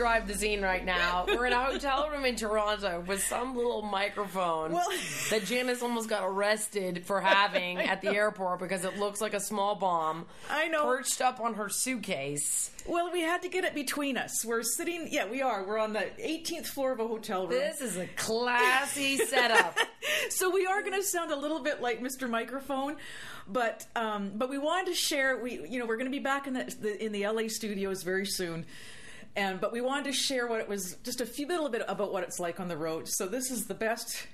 Describe the scene right now, we're in a hotel room in Toronto with some little microphone Well- that Janice almost got arrested for having at the airport because it looks like a small bomb. I know. Perched up on her suitcase. Well, we had to get it between us. We're sitting, yeah, we are. We're on the 18th floor of a hotel room. This is a classy setup. so we are going to sound a little bit like Mr. Microphone, but um, but we wanted to share. We you know we're going to be back in the, the in the LA studios very soon, and but we wanted to share what it was just a few little bit about what it's like on the road. So this is the best.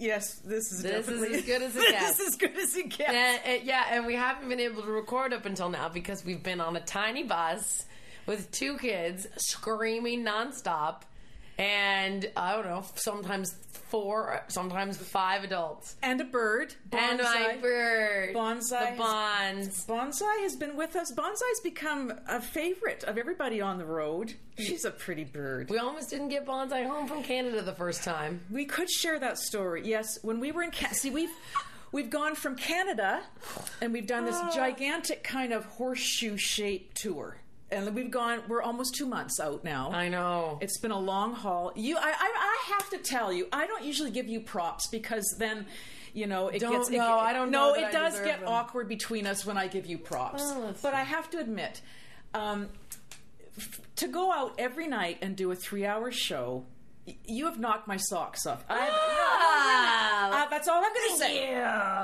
Yes, this is This is definitely as good as it gets. this is as good as it gets. And, and- yeah, and we haven't been able to record up until now because we've been on a tiny bus with two kids screaming nonstop, and I don't know, sometimes four, sometimes five adults. And a bird. And my bird, Bonsai. the bonds. Bonsai has been with us. Bonsai's become a favorite of everybody on the road. She's a pretty bird. We almost didn't get Bonsai home from Canada the first time. We could share that story. Yes, when we were in Canada, see we've we've gone from Canada and we've done this gigantic kind of horseshoe shaped tour. And we've gone we're almost 2 months out now. I know. It's been a long haul. You I I, I have to tell you, I don't usually give you props because then you know, it Don't gets. it know. get- I don't No, know it does get them. awkward between us when I give you props. That's but I have to admit, um, f- to go out every night and do a three-hour show, y- you have knocked my socks off. I've, Ah, uh, that's all I'm going to say. you.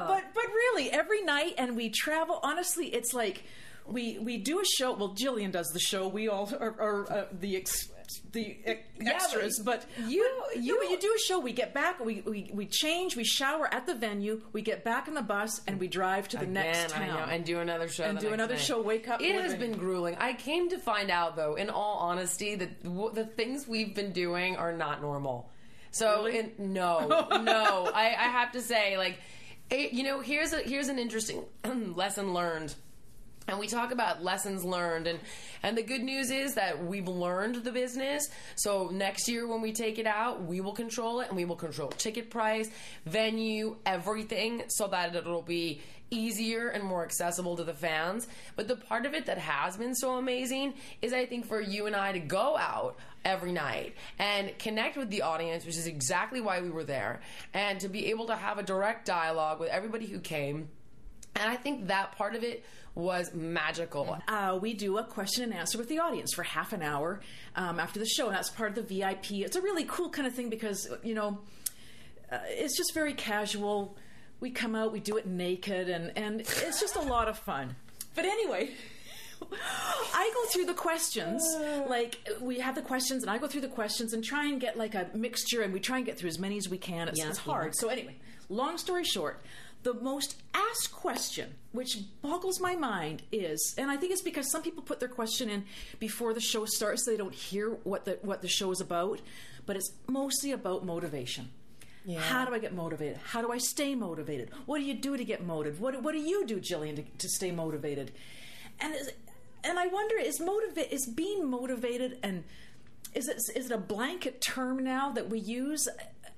But but really, every night, and we travel. Honestly, it's like we we do a show. Well, Jillian does the show. We all are, are uh, the ex, the ex- extras. but you- but, you- no, you do a show. We get back. We, we we change. We shower at the venue. We get back in the bus and we drive to the next Man, I town. know, and do another show. And do next another night. show, wake up, It we're has been grueling. I came to find out, though, in all honesty, that w- the things we've been doing are not normal. So, Really? in, no, no, I, I have to say, like, it, you know, here's a here's an interesting lesson learned. And we talk about lessons learned, and and the good news is that we've learned the business. So next year when we take it out, we will control it, and we will control ticket price, venue, everything, so that it'll be easier and more accessible to the fans. But the part of it that has been so amazing is, I think, for you and I to go out every night and connect with the audience, which is exactly why we were there, and to be able to have a direct dialogue with everybody who came. And I think that part of it was magical. uh, we do a question and answer with the audience for half an hour um, after the show, and that's part of the VIP. It's a really cool kind of thing because you know uh, it's just very casual. We come out, we do it naked, and and it's just a lot of fun. But anyway. I go through the questions, like we have the questions, and I go through the questions and try and get like a mixture, and we try and get through as many as we can. It's, Yeah, it's hard. So anyway, long story short, the most asked question, which boggles my mind, is, and I think it's because some people put their question in before the show starts, so they don't hear what the what the show is about. But it's mostly about motivation. How do I get motivated? How do I stay motivated? What do you do to get motivated? What, what do you do, Jillian, to, to stay motivated? And is, and I wonder is motivate is being motivated and is it is it a blanket term now that we use?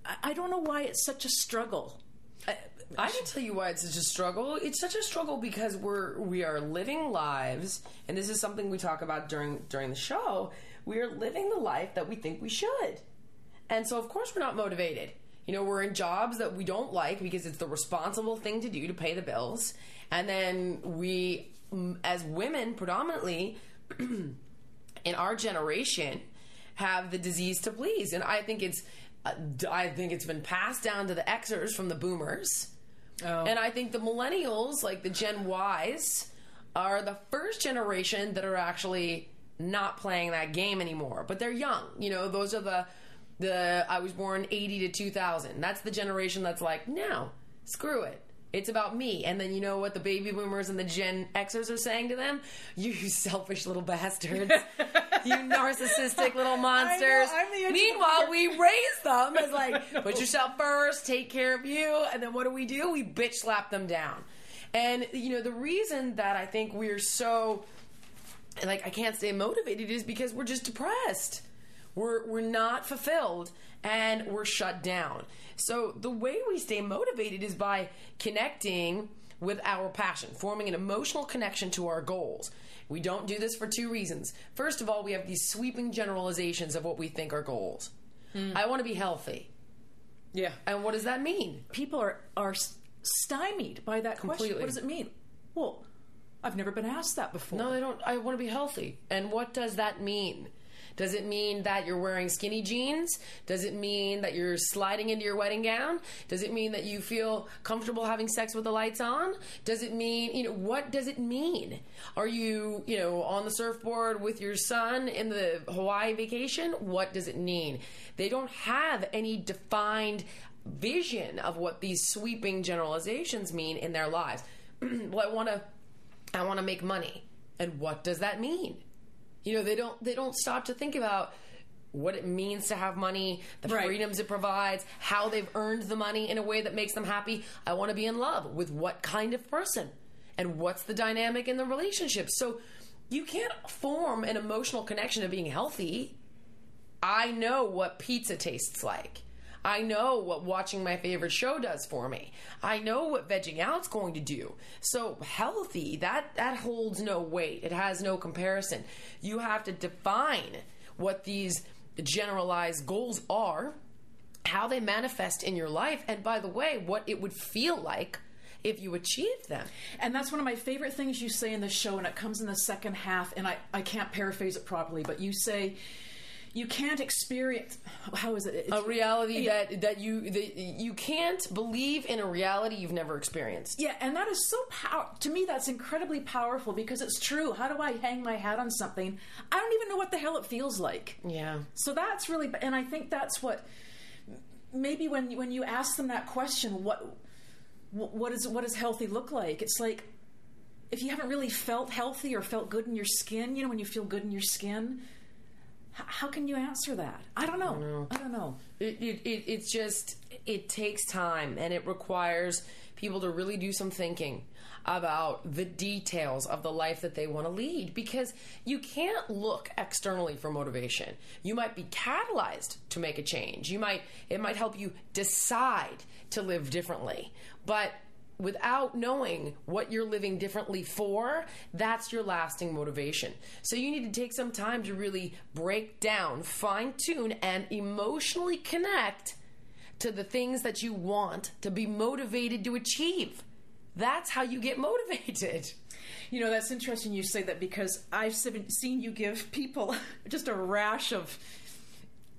I, I don't know why it's such a struggle. I, I can tell you why it's such a struggle. It's such a struggle because we're we are living lives, and this is something we talk about during during the show. We are living the life that we think we should, and so of course we're not motivated. You know, we're in jobs that we don't like because it's the responsible thing to do to pay the bills, and then we, mm, as women, predominantly in our generation, have the disease to please, and I think it's. uh, I think it's been passed down to the Xers from the boomers. Oh. And I think the millennials, like the Gen Ys, are the first generation that are actually not playing that game anymore. But they're young. You know, those are the the I was born 80 to 2000. That's the generation that's like, "No, screw it. It's about me." And then you know what the baby boomers and the Gen Xers are saying to them? You selfish little bastards. you narcissistic little monsters. I'm the Meanwhile, we raise them as like, put yourself first, take care of you, and then what do we do? We bitch slap them down. And you know, the reason that I think we're so like I can't stay motivated is because we're just depressed. We're we're not fulfilled and we're shut down. So the way we stay motivated is by connecting with our passion, forming an emotional connection to our goals. We don't do this for two reasons. First of all, we have these sweeping generalizations of what we think are goals. Hmm. I want to be healthy. yeah. And what does that mean? people are are stymied by that question. What does it mean? Well, I've never been asked that before. No, I don't. I want to be healthy. And what does that mean? Does it mean that you're wearing skinny jeans? Does it mean that you're sliding into your wedding gown? Does it mean that you feel comfortable having sex with the lights on? Does it mean, you know, what does it mean? Are you, you know, on the surfboard with your son in the Hawaii vacation? What does it mean? They don't have any defined vision of what these sweeping generalizations mean in their lives. well, I want to I want to make money. And what does that mean? You know, they don't they don't stop to think about what it means to have money, the Right. freedoms it provides, how they've earned the money in a way that makes them happy. I want to be in love with what kind of person and what's the dynamic in the relationship. So you can't form an emotional connection of being healthy. I know what pizza tastes like. I know what watching my favorite show does for me. I know what vegging out's going to do. So healthy, that that holds no weight. It has no comparison. You have to define what these generalized goals are, how they manifest in your life, and by the way, what it would feel like if you achieved them. And that's one of my favorite things you say in the show, and it comes in the second half, and I, I can't paraphrase it properly, but you say you can't experience how is it? It's- A reality Yeah. that that you that you can't believe in a reality you've never experienced. Yeah, and that is so power to me. That's incredibly powerful because it's true. How do I hang my hat on something? I don't even know what the hell it feels like. Yeah. So that's really, and I think that's what maybe when you- when you ask them that question, what what is what does healthy look like? It's like if you haven't really felt healthy or felt good in your skin, you know, when you feel good in your skin, how can you answer that? I don't know. I don't know. It, it, it, it's just, it takes time and it requires people to really do some thinking about the details of the life that they want to lead because you can't look externally for motivation. You might be catalyzed to make a change. You might, it might help you decide to live differently. But without knowing what you're living differently for, that's your lasting motivation. So you need to take some time to really break down, fine tune, and emotionally connect to the things that you want to be motivated to achieve. That's how you get motivated. You know, that's interesting you say that because I've seen you give people just a rash of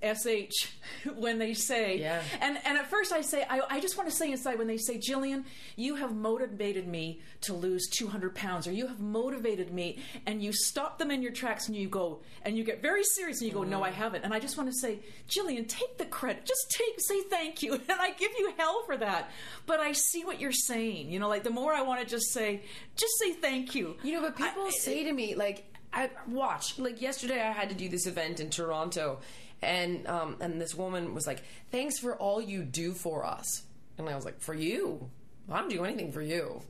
sh when they say. Yeah. and and at first i say I, I just want to say inside when they say jillian you have motivated me to lose 200 pounds or you have motivated me and you stop them in your tracks and you go and you get very serious and you go no i mm. haven't. And i just want to say jillian take the credit just take say thank you and i give you hell for that. But i see what you're saying you know like the more i want to just say just say thank you. You know, but people I- say to me, like, I watch, like yesterday I had to do this event in Toronto, and um, and this woman was like, "Thanks for all you do for us." And I was like, "For you? I don't do anything for you.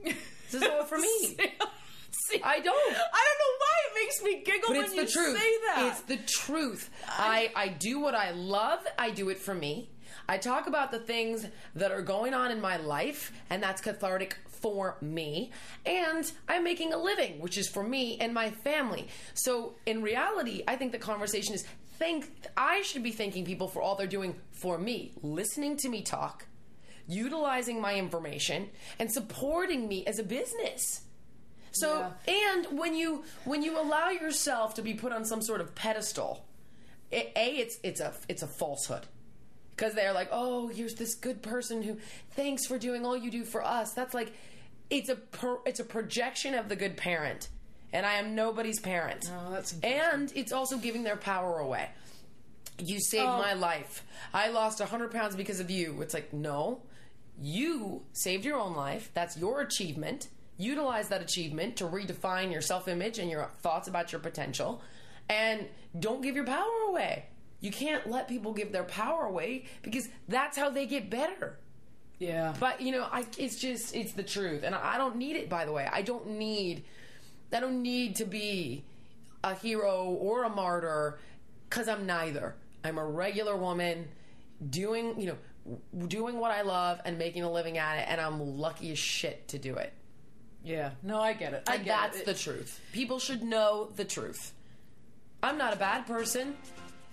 This is all for me." See, I don't. I don't know why it makes me giggle But when you the truth. say that. It's the truth. I, I do what I love. I do it for me. I talk about the things that are going on in my life, and that's cathartic for me. And I'm making a living, which is for me and my family. So in reality, I think the conversation is thank. I should be thanking people for all they're doing for me, listening to me talk, utilizing my information, and supporting me as a business. So and when you when you allow yourself to be put on some sort of pedestal, it, a it's it's a it's a falsehood because they're like, oh, here's this good person who thanks for doing all you do for us. That's like it's a per, it's a projection of the good parent, and I am nobody's parent. Oh, that's and it's also giving their power away. You saved oh. my life. I lost 100 pounds because of you. It's like, no, you saved your own life. That's your achievement. Utilize that achievement to redefine your self image and your thoughts about your potential. And don't give your power away. You can't let people give their power away because that's how they get better. yeah. But you know, I, it's just it's the truth, and I don't need it. By the way, I don't need I don't need to be a hero or a martyr because I'm neither. I'm a regular woman doing you know doing what I love and making a living at it, and I'm lucky as shit to do it. yeah. No, I get it. I And get that's it. the truth. People should know the truth. I'm not a bad person.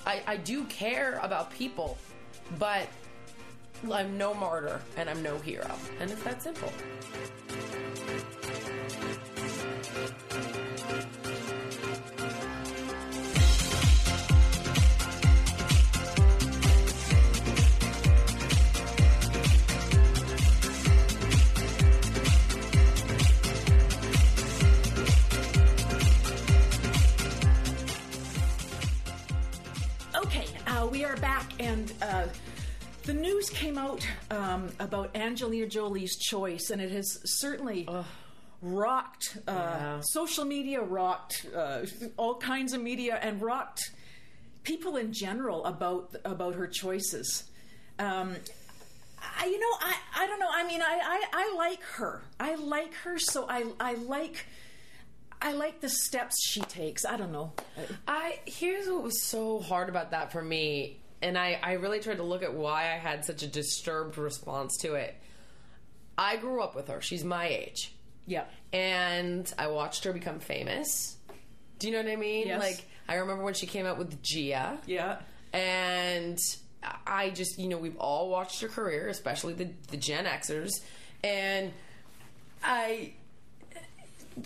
I, I do care about people, but I'm no martyr and I'm no hero. And it's that simple. Are back, and uh, the news came out um, about Angelina Jolie's choice, and it has certainly rocked uh, Yeah. social media, rocked uh, all kinds of media, and rocked people in general about about her choices. Um, I, you know, I, I don't know. I mean, I, I, I like her. I like her, so I, I like. I like the steps she takes. I don't know. I here's what was so hard about that for me, and I, I really tried to look at why I had such a disturbed response to it. I grew up with her. She's my age. Yeah. and I watched her become famous. Do you know what I mean? Yes. Like I remember when she came out with Gia, Yeah. and I just you know we've all watched her career, especially the the Gen Xers, and I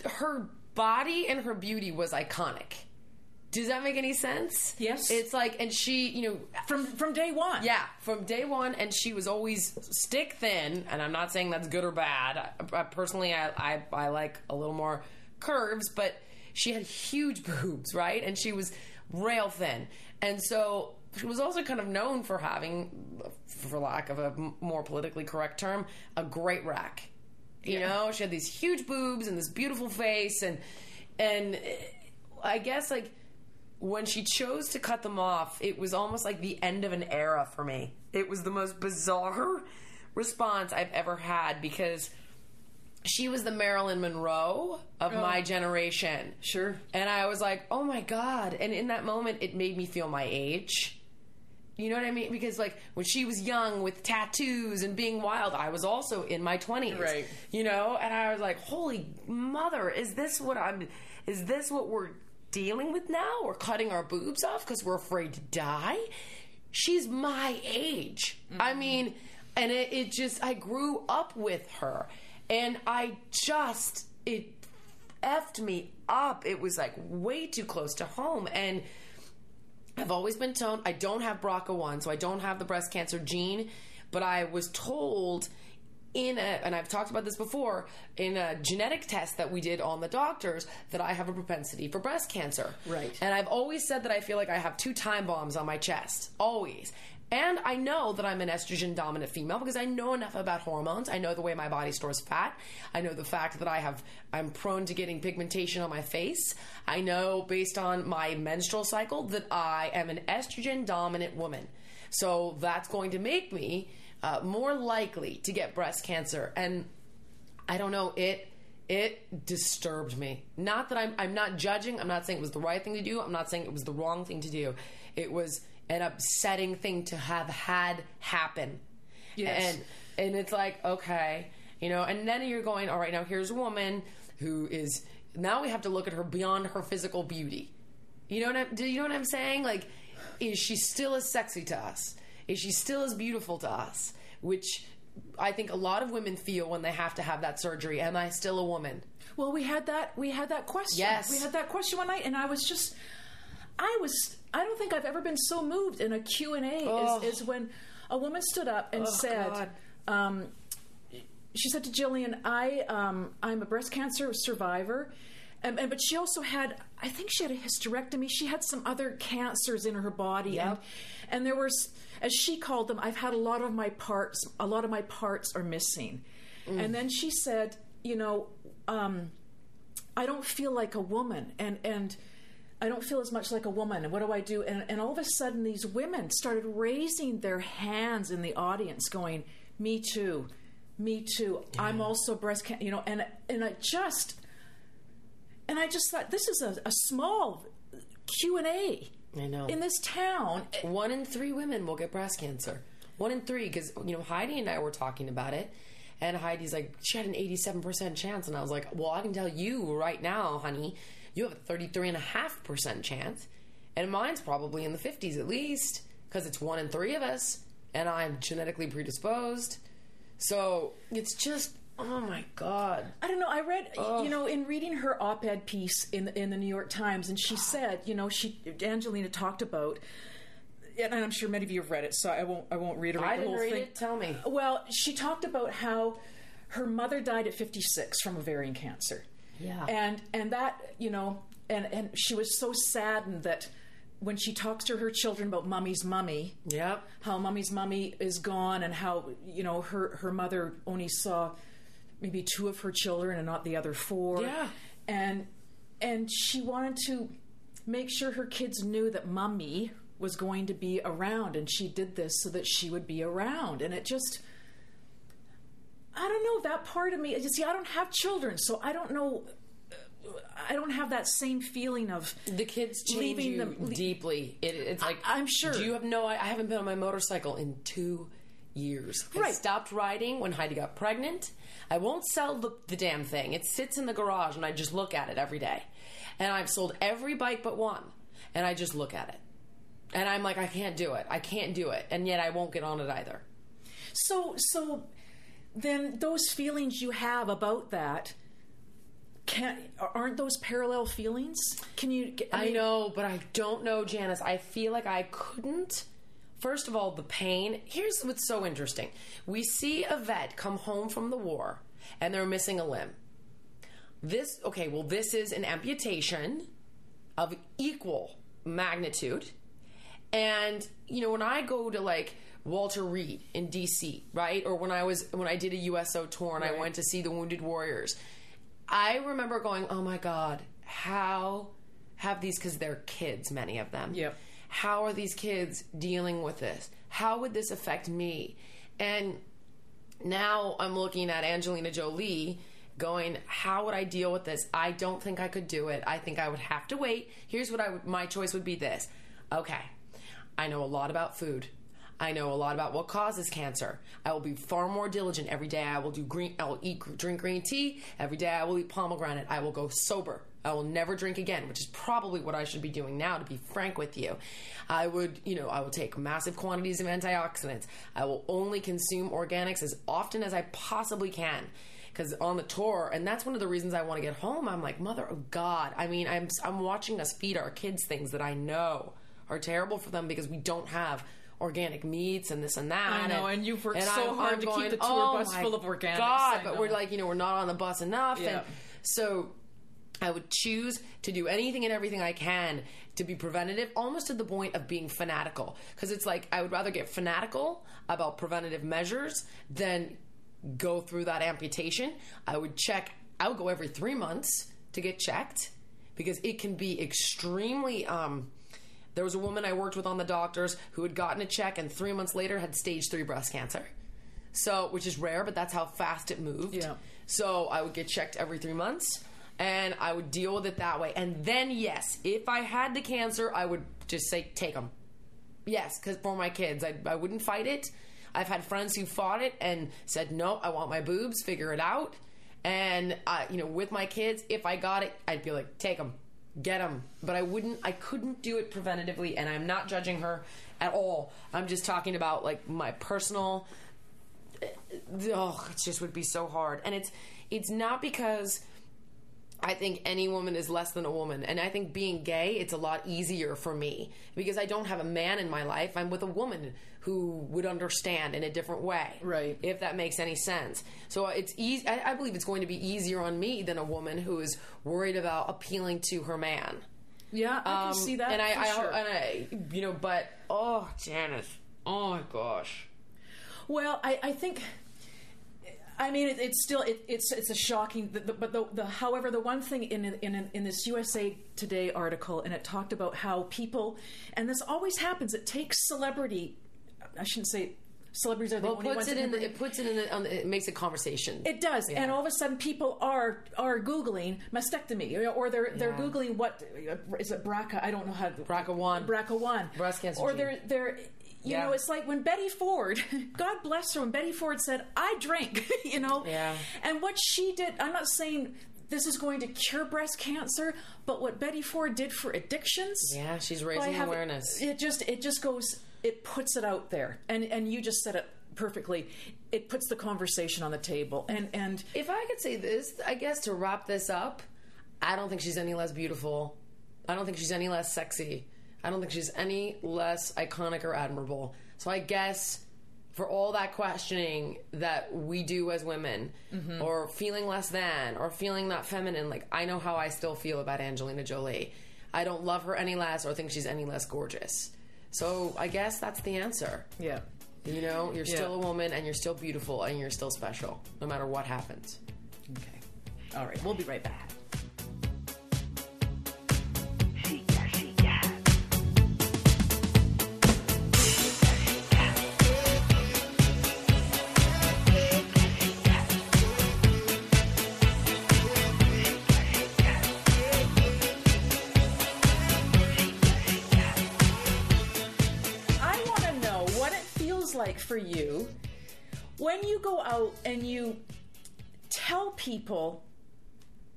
her body and her beauty was iconic. Does that make any sense? Yes. It's like, and she, you know, From from day one. yeah, from day one, and she was always stick thin. And I'm not saying that's good or bad. I, I, personally, I, I I like a little more curves, but she had huge boobs, right? And she was rail thin, and so she was also kind of known for having, for lack of a more politically correct term, a great rack. You know, she had these huge boobs and this beautiful face, and and eh, I guess like when she chose to cut them off, it was almost like the end of an era for me. It was the most bizarre response I've ever had because she was the Marilyn Monroe of my oh. generation. Sure. And I was like, oh my God. And in that moment, it made me feel my age. You know what I mean? Because, like, when she was young with tattoos and being wild, I was also in my 20s. Right. You know? And I was like, holy mother, is this what I'm, is this what we're dealing with now? We're cutting our boobs off because we're afraid to die? She's my age. I mm-hmm. mean, and it, it just, I grew up with her. And I just, it effed me up. It was like way too close to home. And I've always been told I don't have BRCA1, so I don't have the breast cancer gene, but I was told in a, and I've talked about this before, in a genetic test that we did on the doctors, that I have a propensity for breast cancer. Right. And I've always said that I feel like I have two time bombs on my chest. Always. And I know that I'm an estrogen dominant female because I know enough about hormones. I know the way my body stores fat. I know the fact that I have I'm prone to getting pigmentation on my face. I know based on my menstrual cycle that I am an estrogen dominant woman. So that's going to make me uh, more likely to get breast cancer. And I don't know it it disturbed me. Not that I'm I'm not judging. I'm not saying it was the right thing to do. I'm not saying it was the wrong thing to do. It was an upsetting thing to have had happen. Yes. And and it's like, okay, you know, and then you're going, all right, now here's a woman who is now we have to look at her beyond her physical beauty. You know what I'm, do you know what I'm saying? Like, is she still as sexy to us? Is she still as beautiful to us? Which I think a lot of women feel when they have to have that surgery. Am I still a woman? Well, we had that. We had that question. Yes. we had that question one night, and I was just, I was. I don't think I've ever been so moved in a Q and A Oh. is, is when a woman stood up and Oh, said, um, she said to Jillian, "I um, I'm a breast cancer survivor." And, and, but she also had, I think she had a hysterectomy. She had some other cancers in her body, and Yep. and there was, as she called them, I've had a lot of my parts. A lot of my parts are missing. And then she said, you know, um, I don't feel like a woman, and and I don't feel as much like a woman. And what do I do? And and all of a sudden, these women started raising their hands in the audience, going, "Me too, me too. I'm also breast cancer." You know, and and I just and I just thought this is a, a small Q and A I know. in this town. One in three women will get breast cancer. One in three, because you know Heidi and I were talking about it, and Heidi's like, she had an eighty-seven percent chance, and I was like, well, I can tell you right now, honey, you have a thirty-three and a half percent chance, and mine's probably in the fifties at least, because it's one in three of us, and I'm genetically predisposed. So it's just, oh my god. I don't know. I read, you know, in reading her op-ed piece in the, in the New York Times, and she said, you know, she Angelina talked about, and I'm sure many of you have read it, so I won't I won't reiterate I the didn't whole read thing. it. Tell me. Well, she talked about how her mother died at 56 from ovarian cancer. Yeah. And and that, you know, and and she was so saddened that when she talks to her children about mummy's mummy, Yep. how mummy's mummy is gone and how, you know, her her mother only saw maybe two of her children and not the other four. Yeah. And and she wanted to make sure her kids knew that mummy was going to be around and she did this so that she would be around and it just I don't know that part of me. You see, I don't have children, so I don't know. I don't have that same feeling of The kids change Leaving you them- deeply. It, it's like I'm sure. Do you have no? I I haven't been on my motorcycle in two years. I Right. stopped riding when Heidi got pregnant. I won't sell the, the damn thing. It sits in the garage, and I just look at it every day. And I've sold every bike but one, and I just look at it. And I'm like, I can't do it. I can't do it. And yet I won't get on it either. So, so then those feelings you have about that can't aren't those parallel feelings? Can you? I, mean, know, but I don't know, Janice. I feel like I couldn't. First of all, the pain. Here's what's so interesting. We see a vet come home from the war and they're missing a limb. This, okay, well, this is an amputation of equal magnitude. And, you know, when I go to like Walter Reed in DC, right? Or when I was, when I did a USO tour and I went to see the Wounded Warriors, I remember going, oh my God, how have these, because they're kids, many of them. Yep. How are these kids dealing with this? How would this affect me? And now I'm looking at Angelina Jolie going, how would I deal with this? I don't think I could do it. I think I would have to wait. Here's what I would, my choice would be this. Okay. I know a lot about food. I know a lot about what causes cancer. I will be far more diligent every day. I will do green. I will eat, drink green tea every day. I will eat pomegranate. I will go sober. I will never drink again, which is probably what I should be doing now. To be frank with you, I would, you know, I will take massive quantities of antioxidants. I will only consume organics as often as I possibly can. Because on the tour, and that's one of the reasons I want to get home. I'm like, mother of God. I mean, I'm I'm watching us feed our kids things that I know are terrible for them because we don't have organic meats and this and that. I know, and you've worked so hard to keep the tour bus oh my full of organics, God, but we're like, you know, we're not on the bus enough. Yeah. And so I would choose to do anything and everything I can to be preventative, almost to the point of being fanatical. Because it's like I would rather get fanatical about preventative measures than go through that amputation. I would check, I would go every three months to get checked because it can be extremely. Um, there was a woman I worked with on the doctors who had gotten a check and three months later had stage three breast cancer. So, which is rare, but that's how fast it moved. Yeah. So I would get checked every three months and I would deal with it that way. And then, yes, if I had the cancer, I would just say, take them. Yes, because for my kids, I, I wouldn't fight it. I've had friends who fought it and said, no, I want my boobs, figure it out. And, uh, you know, with my kids, if I got it, I'd be like, take them, get them. But I wouldn't, I couldn't do it preventatively. And I'm not judging her at all. I'm just talking about like my personal oh, it just would be so hard. And it's it's not because I think any woman is less than a woman. And I think being gay, it's a lot easier for me because I don't have a man in my life. I'm with a woman who would understand in a different way. Right. If that makes any sense. So it's easy. I, I believe it's going to be easier on me than a woman who is worried about appealing to her man. Yeah, I can Um, see that. And I, I, sure. and I, you know, but oh, Janice, oh my gosh. Well, I, I think. I mean, it, it's still it, it's it's a shocking. The, the, but the, the however, the one thing in in in this USA Today article, and it talked about how people, and this always happens. It takes celebrity. I shouldn't say celebrities are the Well, only puts ones it in. The, it puts it in. The, on the, it makes a conversation. It does, Yeah. and all of a sudden, people are are googling mastectomy, or they're they're Yeah. googling what is it BRCA? I don't know how BRCA one. BRCA one Breast cancer or gene. they're they're. You Yeah. know, it's like when Betty Ford, God bless her, when Betty Ford said, "I drink," you know, Yeah. and what she did. I'm not saying this is going to cure breast cancer, but what Betty Ford did for addictions, Yeah, she's raising having- awareness. It just it just goes it puts it out there, and and you just said it perfectly. It puts the conversation on the table, and and If I could say this, I guess to wrap this up, I don't think she's any less beautiful. I don't think she's any less sexy. I don't think she's any less iconic or admirable. So I guess for all that questioning that we do as women, Mm-hmm. or feeling less than, or feeling not feminine, like I know how I still feel about Angelina Jolie. I don't love her any less or think she's any less gorgeous. So I guess that's the answer. yeah. You know, you're Yeah. still a woman and you're still beautiful and you're still special, no matter what happens. Okay. All right. We'll be right back. Like for you when you go out and you tell people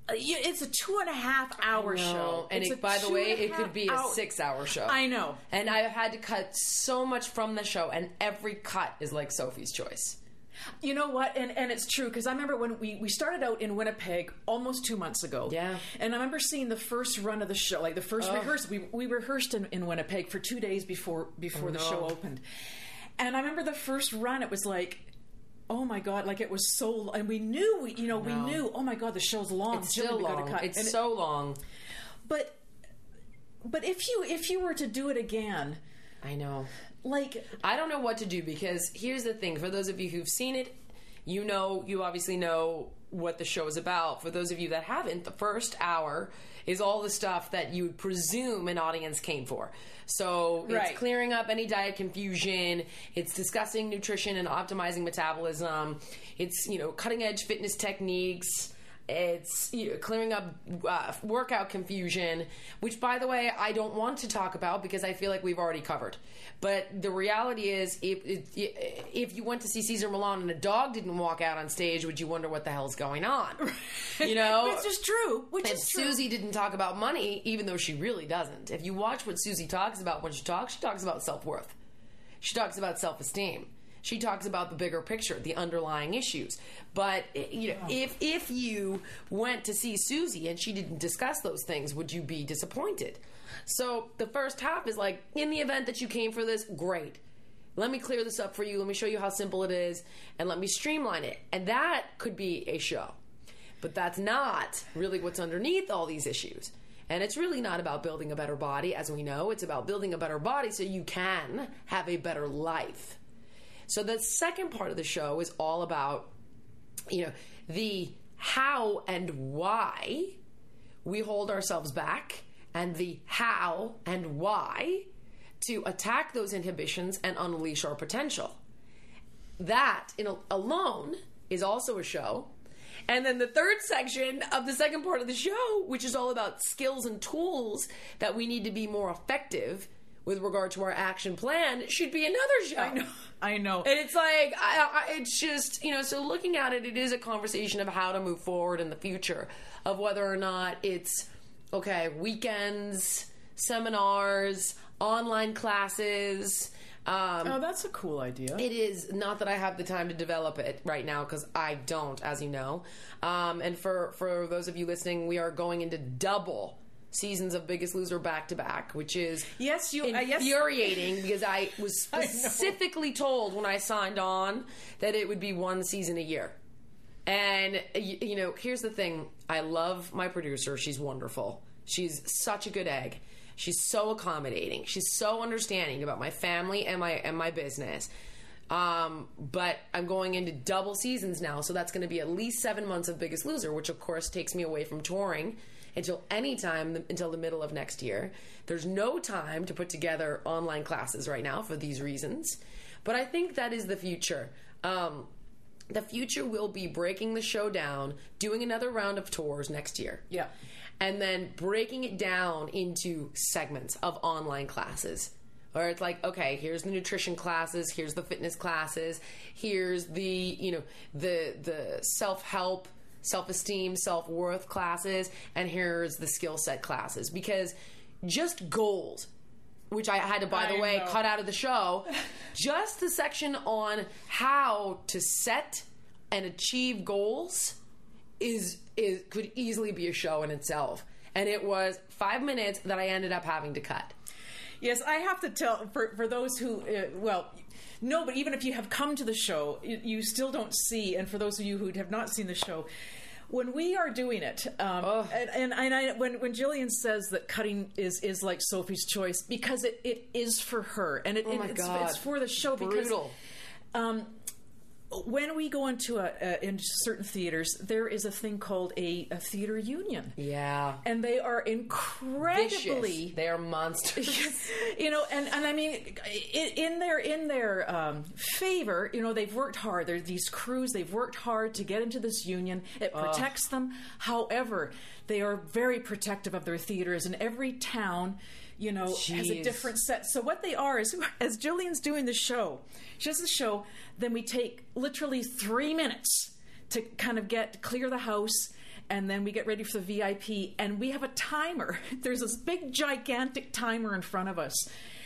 uh, it's a two and a half hour show. And it, by the way, it could be a hour- six hour show. I know. And I've had to cut so much from the show, and every cut is like Sophie's choice. You know what? And and it's true because I remember when we, we started out in Winnipeg almost two months ago. Yeah. And I remember seeing the first run of the show, like the first rehearsal. We, we rehearsed in, in Winnipeg for two days before before the Oh, no. show opened. And I remember the first run. It was like. Oh my God! Like it was so, and we knew, we, you know, we No. knew. Oh my God, the show's long. It's still long. cut. It's And it- so long. but, but if you if you were to do it again, I know. like I don't know what to do because here's the thing for those of you who've seen it, you know, you obviously know what the show is about. For those of you that haven't, the first hour is all the stuff that you would presume an audience came for. So Right. it's clearing up any diet confusion, it's discussing nutrition and optimizing metabolism, it's, you know, cutting edge fitness techniques. It's you know, clearing up uh, workout confusion, which, by the way, I don't want to talk about because I feel like we've already covered. But the reality is, if if, you went to see Cesar Millan and a dog didn't walk out on stage, would you wonder what the hell's going on? You know, which is true. Which and is true. Susie didn't talk about money, even though she really doesn't. If you watch what Susie talks about when she talks, she talks about self worth. She talks about self esteem. She talks about the bigger picture, the underlying issues. But eh, you know, if if you went to see Susie and she didn't discuss those things, would you be disappointed? So the first half is like, in the event that you came for this, great. Let me clear this up for you. Let me show you how simple it is, and let me streamline it. And that could be a show. But that's not really what's underneath all these issues. And it's really not about building a better body, as we know. It's about building a better body so you can have a better life. So the second part of the show is all about, you know, the how and why we hold ourselves back and the how and why to attack those inhibitions and unleash our potential. That in a, alone is also a show. And then the third section of the second part of the show, which is all about skills and tools that we need to be more effective with regard to our action plan, should be another show. I know. I know. And it's like, I, I, it's just, you know, so looking at it, it is a conversation of how to move forward in the future, of whether or not it's, okay, weekends, seminars, online classes. Um, oh, that's a cool idea. it is not that I have the time to develop it right now because I don't, as you know. Um, and for for those of you listening, we are going into double seasons of Biggest Loser back to back, which is Yes, you- uh, yes. infuriating because I was I specifically told when I signed on that it would be one season a year. And you know, here's the thing: I love my producer. She's wonderful. She's such a good egg. She's so accommodating. She's so understanding about my family and my and my business. Um, but I'm going into double seasons now, so that's going to be at least seven months of Biggest Loser, which of course takes me away from touring until any time until the middle of next year. There's no time to put together online classes right now for these reasons, but I think that is the future. Um, the future will be breaking the show down, doing another round of tours next year. Yeah. And then breaking it down into segments of online classes. Where it's like, okay, here's the nutrition classes, here's the fitness classes, here's the, you know, the the self-help, self-esteem, self-worth classes, and here's the skill set classes. Because just goals which I had to, by the way, know. cut out of the show. just the section on how to set and achieve goals is is could easily be a show in itself. And it was five minutes that I ended up having to cut. Yes, I have to tell for for those who uh, well. No, but even if you have come to the show, you, you still don't see. And for those of you who have not seen the show, when we are doing it, um, and, and, and I, when when Jillian says that cutting is is like Sophie's choice because it, it is for her and it, Oh my it's, God. it's for the show Brutal. because um, when we go into a, a into certain theaters, there is a thing called a, a theater union. Yeah. And they are incredibly Vicious. They are monsters. you know, and, and I mean, in, in their in their um, favor, you know, they've worked hard. They're these crews. They've worked hard to get into this union. It protects them. However, they are very protective of their theaters, and every town, you know, has a different set. So what they are is, as Jillian's doing the show, she does the show. Then we take literally three minutes to kind of get clear the house and then we get ready for the VIP and we have a timer. There's this big gigantic timer in front of us.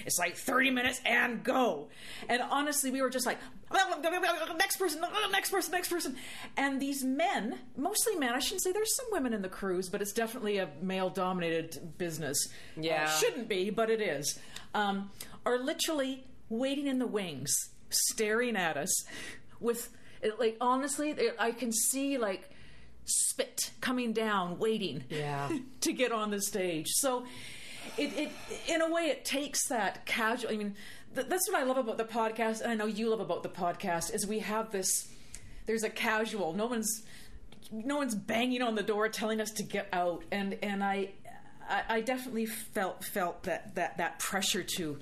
It's like 30 minutes and go. And honestly, we were just like next person, next person, next person. And these men, mostly men, I shouldn't say there's some women in the crews, but it's definitely a male dominated business. Uh, Yeah. shouldn't be, but it is. Um, are literally waiting in the wings, staring at us with it, like honestly, it- I can see like spit coming down, waiting Yeah. to get on the stage. So it, it in a way it takes that casual. I mean, th- that's what I love about the podcast, and I know you love about the podcast is we have this. There's a casual. No one's no one's banging on the door telling us to get out, and and I. I I definitely felt felt that, that, that pressure to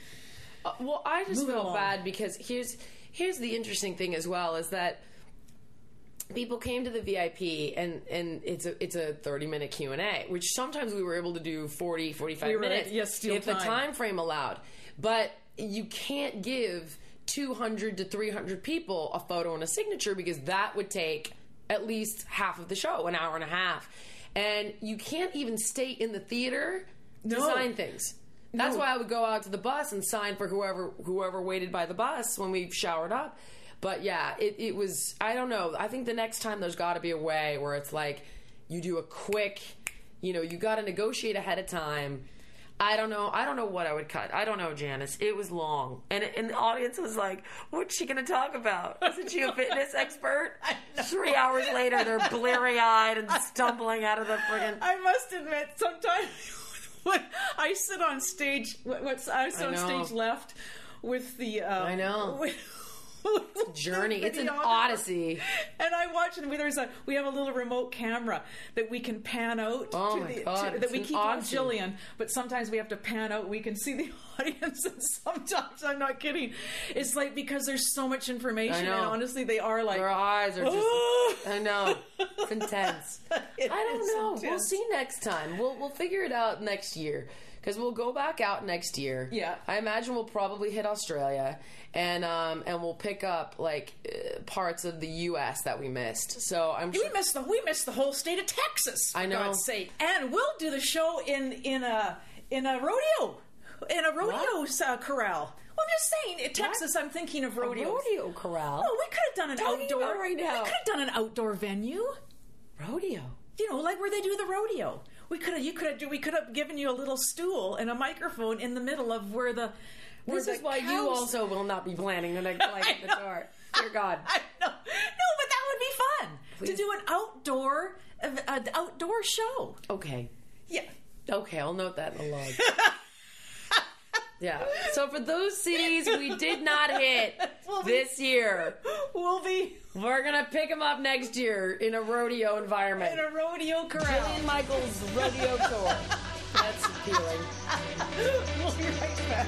Uh, well, I just feel along. bad because here's here's the interesting thing as well is that people came to the VIP and and it's a it's a 30 minute Q&A which sometimes we were able to do 40 45 We were- minutes yes, steal if the time. time frame allowed but you can't give 200 to 300 people a photo and a signature because that would take at least half of the show an hour and a half and you can't even stay in the theater to sign things that's No. why I would go out to the bus and sign for whoever whoever waited by the bus when we showered up. But yeah, it, it was I don't know. I think the next time there's got to be a way where it's like you do a quick, you know, you got to negotiate ahead of time. I don't know. I don't know what I would cut. I don't know, Janice. It was long, and and the audience was like, "What's she going to talk about? Isn't she a fitness expert? Three hours later, they're bleary eyed and stumbling out of the friggin'. I must admit, sometimes when I sit on stage, what's I sit I on stage left with the um, I know. with- Journey. It's an odyssey. And I watch, and there's a we have a little remote camera that we can pan out Oh to my the God, to, that we keep on Jillian, but sometimes we have to pan out. We can see the audience, and sometimes I'm not kidding. It's like because there's so much information, I and honestly, they are like Their eyes are just. I know. It's intense. It I don't know. We'll see next time. We'll we'll figure it out next year because we'll go back out next year. Yeah. I imagine we'll probably hit Australia and um and we'll pick up like uh, parts of the U.S. that we missed. So I'm We sure. missed the we missed the whole state of Texas. For I know. God's sake. And we'll do the show in in a in a rodeo in a rodeo uh, corral. Well, I'm just saying, in Texas. I'm thinking of rodeo. rodeo corral. Oh, we could have done an outdoor. right now. We could have done an outdoor venue. rodeo. You know, like where they do the rodeo. We could have. You could have. We could have given you a little stool and a microphone in the middle of where the. Where This the is why you also will not be planning the next flight at the chart. Dear God. I know. No, but that would be fun Please. to do an outdoor, an outdoor show. Okay. Yeah. Okay, I'll note that in the log. yeah. So for those cities we did not hit Well, we- this year, We'll be we're gonna pick them up next year in a rodeo environment. in a rodeo corral. Jillian Michaels rodeo tour. That's appealing. we'll be right back.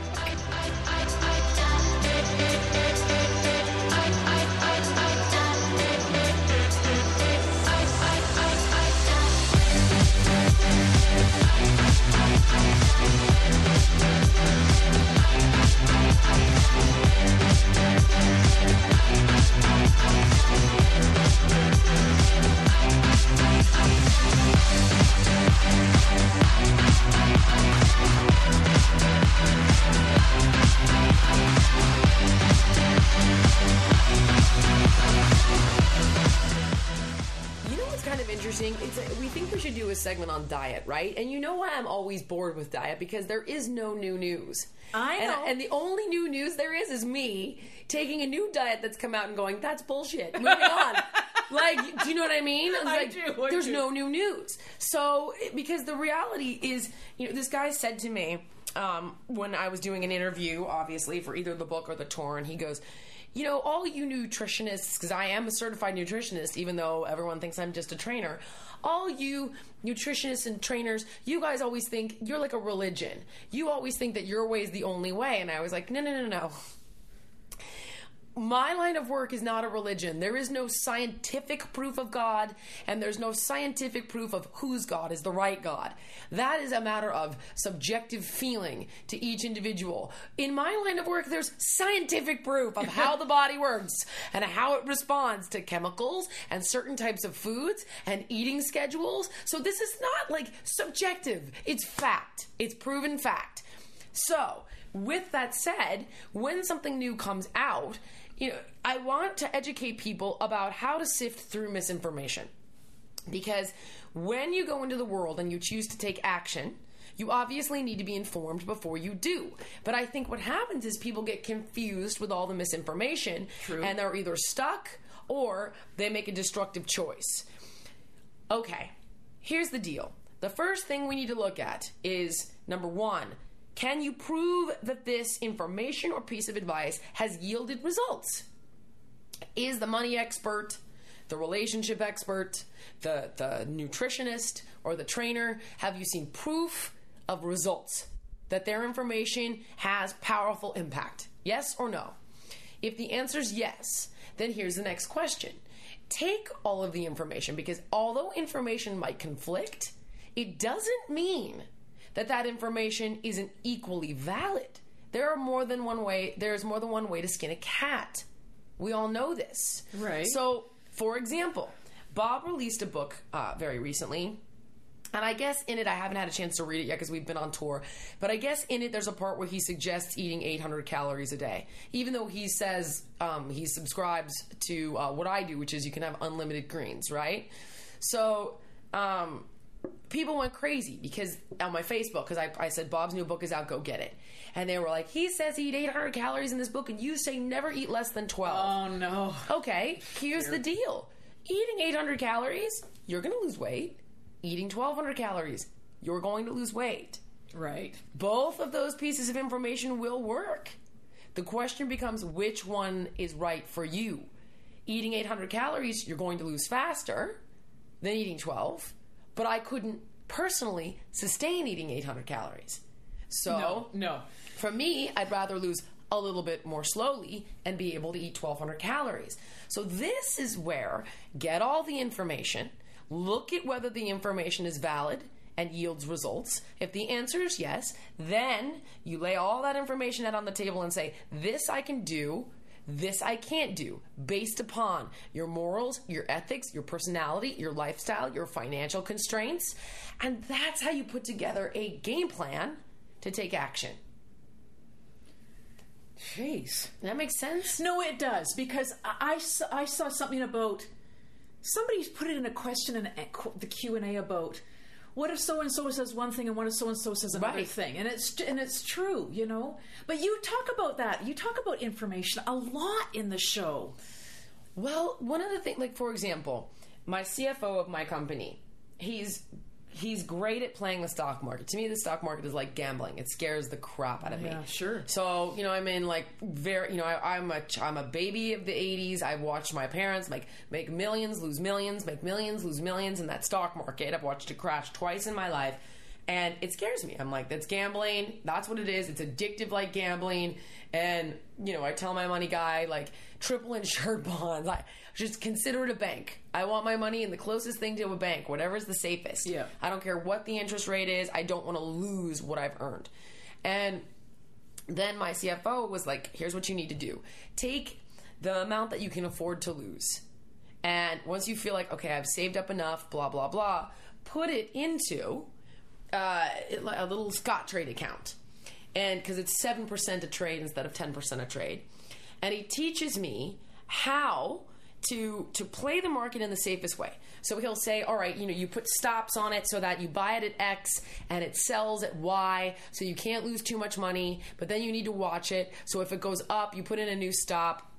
Takk fyrir að hlusta. Segment on diet, right? And you know why I'm always bored with diet because there is no new news. I And- know. And, the only new news there is is me taking a new diet that's come out and going, "That's bullshit." Moving on. like, do you know what I mean? I like, do, I There's do. no new news. So because the reality is, you know, this guy said to me um, when I was doing an interview, obviously for either the book or the tour, and he goes. You know, all you nutritionists, because I am a certified nutritionist, even though everyone thinks I'm just a trainer, all you nutritionists and trainers, you guys always think you're like a religion. You always think that your way is the only way. And I was like, no, no, no, no my line of work is not a religion. There is no scientific proof of God, and there's no scientific proof of whose God is the right God. That is a matter of subjective feeling to each individual. In my line of work, there's scientific proof of how the body works and how it responds to chemicals and certain types of foods and eating schedules. So this is not like subjective, it's fact, it's proven fact. So, with that said, when something new comes out, you know, I want to educate people about how to sift through misinformation. Because when you go into the world and you choose to take action, you obviously need to be informed before you do. But I think what happens is people get confused with all the misinformation True. and they're either stuck or they make a destructive choice. Okay, here's the deal. The first thing we need to look at is number one, can you prove that this information or piece of advice has yielded results? Is the money expert, the relationship expert, the, the nutritionist, or the trainer, have you seen proof of results that their information has powerful impact? Yes or no? If the answer is yes, then here's the next question. Take all of the information because although information might conflict, it doesn't mean that that information isn't equally valid. There are more than one way, there's more than one way to skin a cat. We all know this. Right. So, for example, Bob released a book uh, very recently and I guess in it, I haven't had a chance to read it yet because we've been on tour. But I guess in it, there's a part where he suggests eating 800 calories a day, even though he says um, he subscribes to uh, what I do, which is you can have unlimited greens, right? So um, people went crazy because on my Facebook, because I, I said Bob's new book is out, go get it, and they were like, he says eat 800 calories in this book, and you say never eat less than 12. Oh no. Okay, here's the deal. Eating 800 calories, you're going to lose weight. Eating 1200 calories, you're going to lose weight. Right. Both of those pieces of information will work. The question becomes which one is right for you. Eating 800 calories, you're going to lose faster than eating 12, but I couldn't personally sustain eating 800 calories. So, No, no. for me, I'd rather lose a little bit more slowly and be able to eat 1200 calories. So this is where get all the information, look at whether the information is valid and yields results. If the answer is yes, then you lay all that information out on the table and say, this I can do, this I can't do based upon your morals, your ethics, your personality, your lifestyle, your financial constraints. And that's how you put together a game plan to take action. Jeez. That makes sense? No, it does because I, I saw, something about somebody's put it in a question in the Q and A about what if so and so says one thing and what if so and so says another Right. thing, and it's and it's true, you know. But you talk about that. You talk about information a lot in the show. Well, one of the things, like for example, my CFO of my company, he's he's great at playing the stock market. To me, the stock market is like gambling. It scares the crap out of me. Yeah, sure. So you know, I'm in like very, you know, I, I'm a I'm a baby of the '80s. I've watched my parents make make millions, lose millions, make millions, lose millions in that stock market. I've watched it crash twice in my life. And it scares me. I'm like, that's gambling. That's what it is. It's addictive like gambling. And, you know, I tell my money guy, like, triple insured bonds. I just consider it a bank. I want my money in the closest thing to a bank, whatever's the safest. Yeah. I don't care what the interest rate is. I don't want to lose what I've earned. And then my CFO was like, here's what you need to do take the amount that you can afford to lose. And once you feel like, okay, I've saved up enough, blah, blah, blah, put it into uh, a little Scottrade account. And because it's 7% a trade instead of 10% a trade. And he teaches me how to to play the market in the safest way. So he'll say, "All right, you know, you put stops on it so that you buy it at X and it sells at Y, so you can't lose too much money, but then you need to watch it. So if it goes up, you put in a new stop.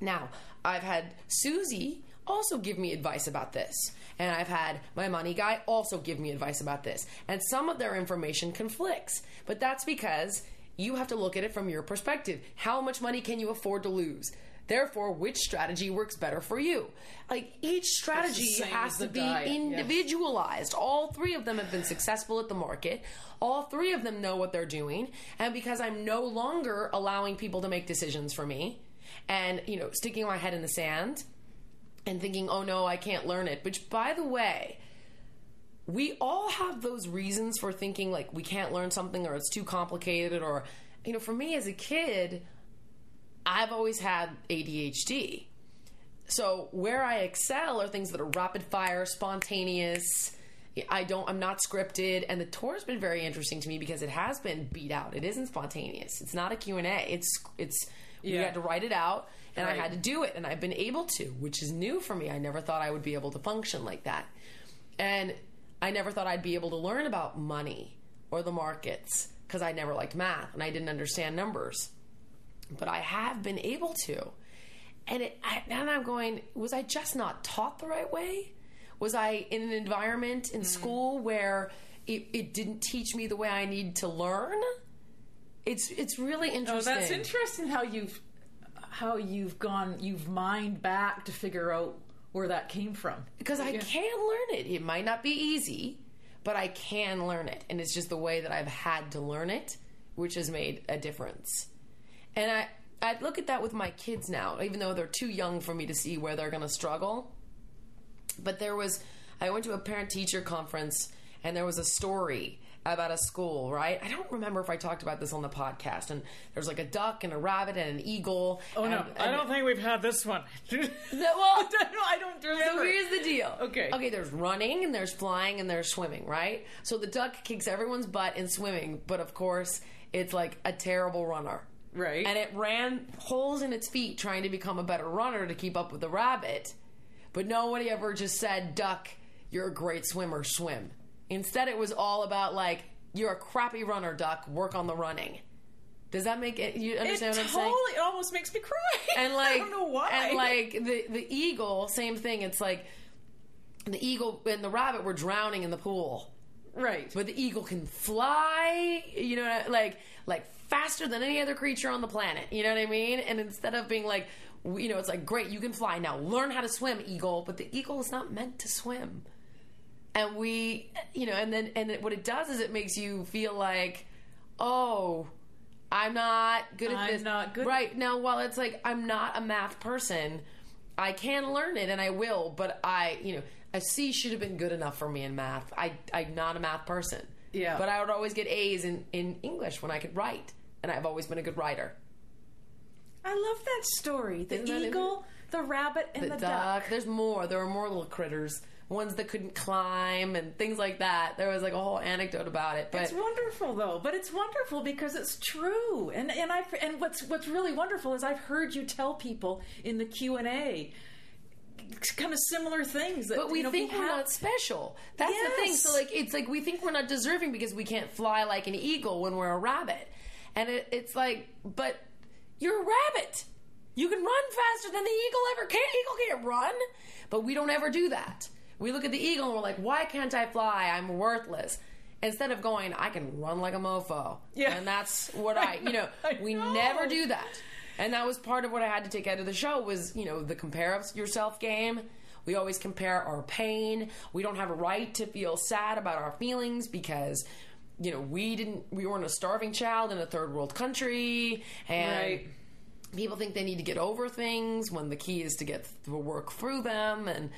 Now, I've had Susie also give me advice about this. And I've had my money guy also give me advice about this. And some of their information conflicts. But that's because you have to look at it from your perspective. How much money can you afford to lose? Therefore, which strategy works better for you? Like each strategy has to be diet, yes. individualized. All three of them have been successful at the market. All three of them know what they're doing. And because I'm no longer allowing people to make decisions for me and, you know, sticking my head in the sand and thinking, oh no, I can't learn it. Which, by the way, we all have those reasons for thinking like we can't learn something or it's too complicated or, you know, for me as a kid, I've always had ADHD. So where I excel are things that are rapid fire, spontaneous. I don't. I'm not scripted, and the tour's been very interesting to me because it has been beat out. It isn't spontaneous. It's not a Q and A. It's it's. We Yeah. had to write it out, and Right. I had to do it, and I've been able to, which is new for me. I never thought I would be able to function like that, and I never thought I'd be able to learn about money or the markets because I never liked math and I didn't understand numbers but I have been able to. And it, I, and I'm going, was I just not taught the right way? Was I in an environment in mm-hmm. school where it, it didn't teach me the way I need to learn? It's it's really Oh, interesting. that's interesting how you've how you've gone you've mined back to figure out where that came from. because I Yeah. can learn it. It might not be easy, but I can learn it, and it's just the way that I've had to learn it, which has made a difference. And I I look at that with my kids now, even though they're too young for me to see where they're going to struggle. But there was I went to a parent teacher conference, and there was a story about a school, right? I don't remember if I talked about this on the podcast. And there's like a duck and a rabbit and an eagle. Oh no, and- I don't think we've had this one. well, I don't remember. so here's the deal. Okay. Okay, there's running and there's flying and there's swimming, right? So the duck kicks everyone's butt in swimming, but of course, it's like a terrible runner. Right. And it ran holes in its feet trying to become a better runner to keep up with the rabbit. But nobody ever just said, Duck, you're a great swimmer, swim. Instead, it was all about like, you're a crappy runner, Duck, work on the running. Does that make it? You It understand totally, what I'm saying? it almost makes me cry. and like I don't know why. and like the the eagle same thing it's like the eagle and the rabbit were drowning in the pool right. but the eagle can fly you know like like faster than any other creature on the planet you know what i mean? And instead of being like you know it's like great you can fly. Now learn how to swim eagle. But the eagle is not meant to swim. And we you know and then and what it does is it makes you feel like oh i'm not good at I'm this. not good- right. Now while it's like i'm not a math person i can learn it and i will but i you know a c should have been good enough for me in math i i'm not a math person Yeah. but i would always get a's in in english when i could write and i've always been a good writer I love that story. The Isn't eagle, the rabbit, and the, the, duck. duck. There's more. There are more little critters, ones that couldn't climb and things like that. There was like a whole anecdote about it. But It's wonderful though, but it's wonderful because it's true. And and I and what's what's really wonderful is I've heard you tell people in the Q and A kind of similar things. That, but we you know, think we're not special. That's the thing. So like it's like we think we're not deserving because we can't fly like an eagle when we're a rabbit. And it, it's like, but you're a rabbit. You can run faster than the eagle ever can. Eagle can't run. But we don't ever do that. We look at the eagle and we're like, why can't I fly? I'm worthless. Instead of going, I can run like a mofo. Yeah. And that's what I, you know, I we know. never do that. And that was part of what I had to take out of the show was, you know, the compare of yourself game. We always compare our pain. We don't have a right to feel sad about our feelings because, you know, we didn't, we weren't a starving child in a third world country. And Right. people think they need to get over things when the key is to get to work through them. And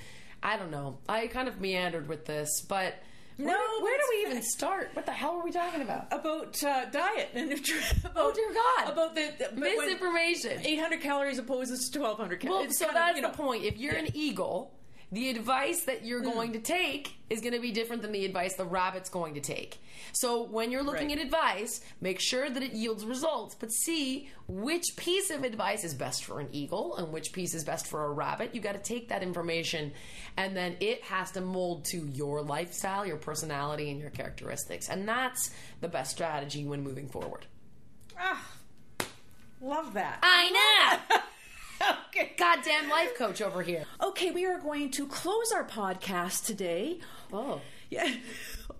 I don't know. I kind of meandered with this, but No, where, where do we even start? What the hell are we talking about? about uh, diet and nutrition. About, Oh, dear God. About the, the Misinformation. 800 calories opposes to 1200 calories. Well, calories. so kind of, that's you the point. If you're an eagle, the advice that you're Mm. going to take is going to be different than the advice the rabbit's going to take. So when you're looking Right. at advice, make sure that it yields results, but see which piece of advice is best for an eagle and which piece is best for a rabbit. You got to take that information and then it has to mold to your lifestyle, your personality, and your characteristics. And that's the best strategy when moving forward. Ah, love that. I know! okay. Goddamn life coach over here. Okay, we are going to close our podcast today. Oh. Yeah.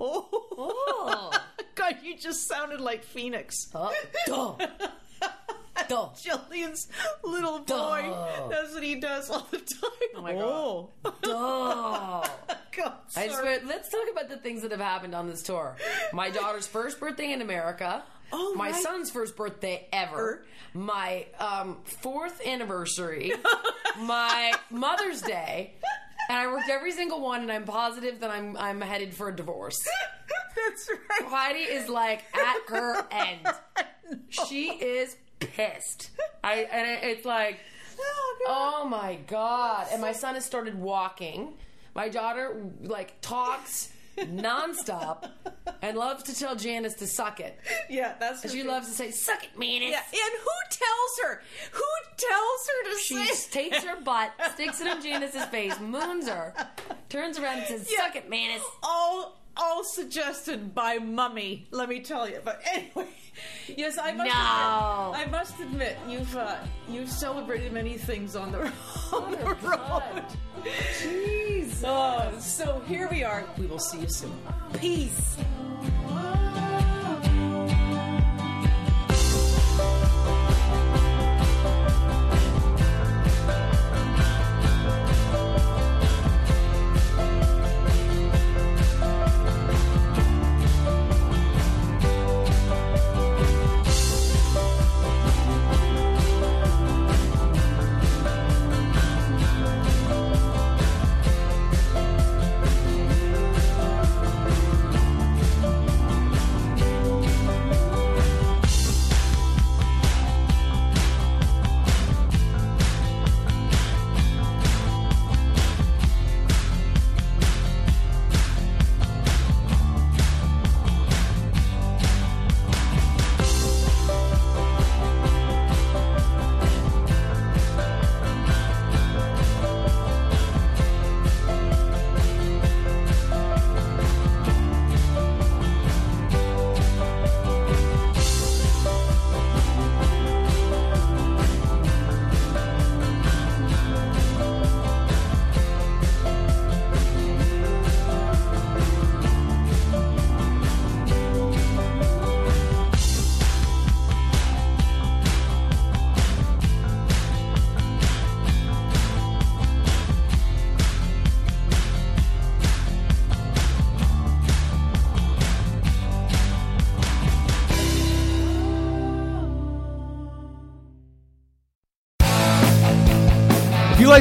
Oh. Oh. God, you just sounded like Phoenix. Oh, duh. Duh. Jillian's little boy. Duh. That's what he does all the time. Oh my God. God. Duh. God I just, sorry. let's talk about the things that have happened on this tour. My daughter's first birthday in America. Oh, my right. son's first birthday ever. My um, fourth anniversary. my Mother's Day. And I worked every single one, and I'm positive that I'm I'm headed for a divorce. That's right. Heidi is like at her end. She is pissed. I and it's like, Oh, oh my god! And my son has started walking. My daughter like talks nonstop and loves to tell Janice to suck it. Yeah, that's She loves to say, "Suck it, Manus." Yeah, and who tells her? Who tells her to She say? takes her butt, sticks it in Janice's face, moons her, turns around and says. "Suck it, Manus." all all suggested by mummy let me tell you but anyway yes i must No. admit, i must admit you've uh, you've celebrated many things on the, on the road Jeez. oh, so here we are we will see you soon Peace.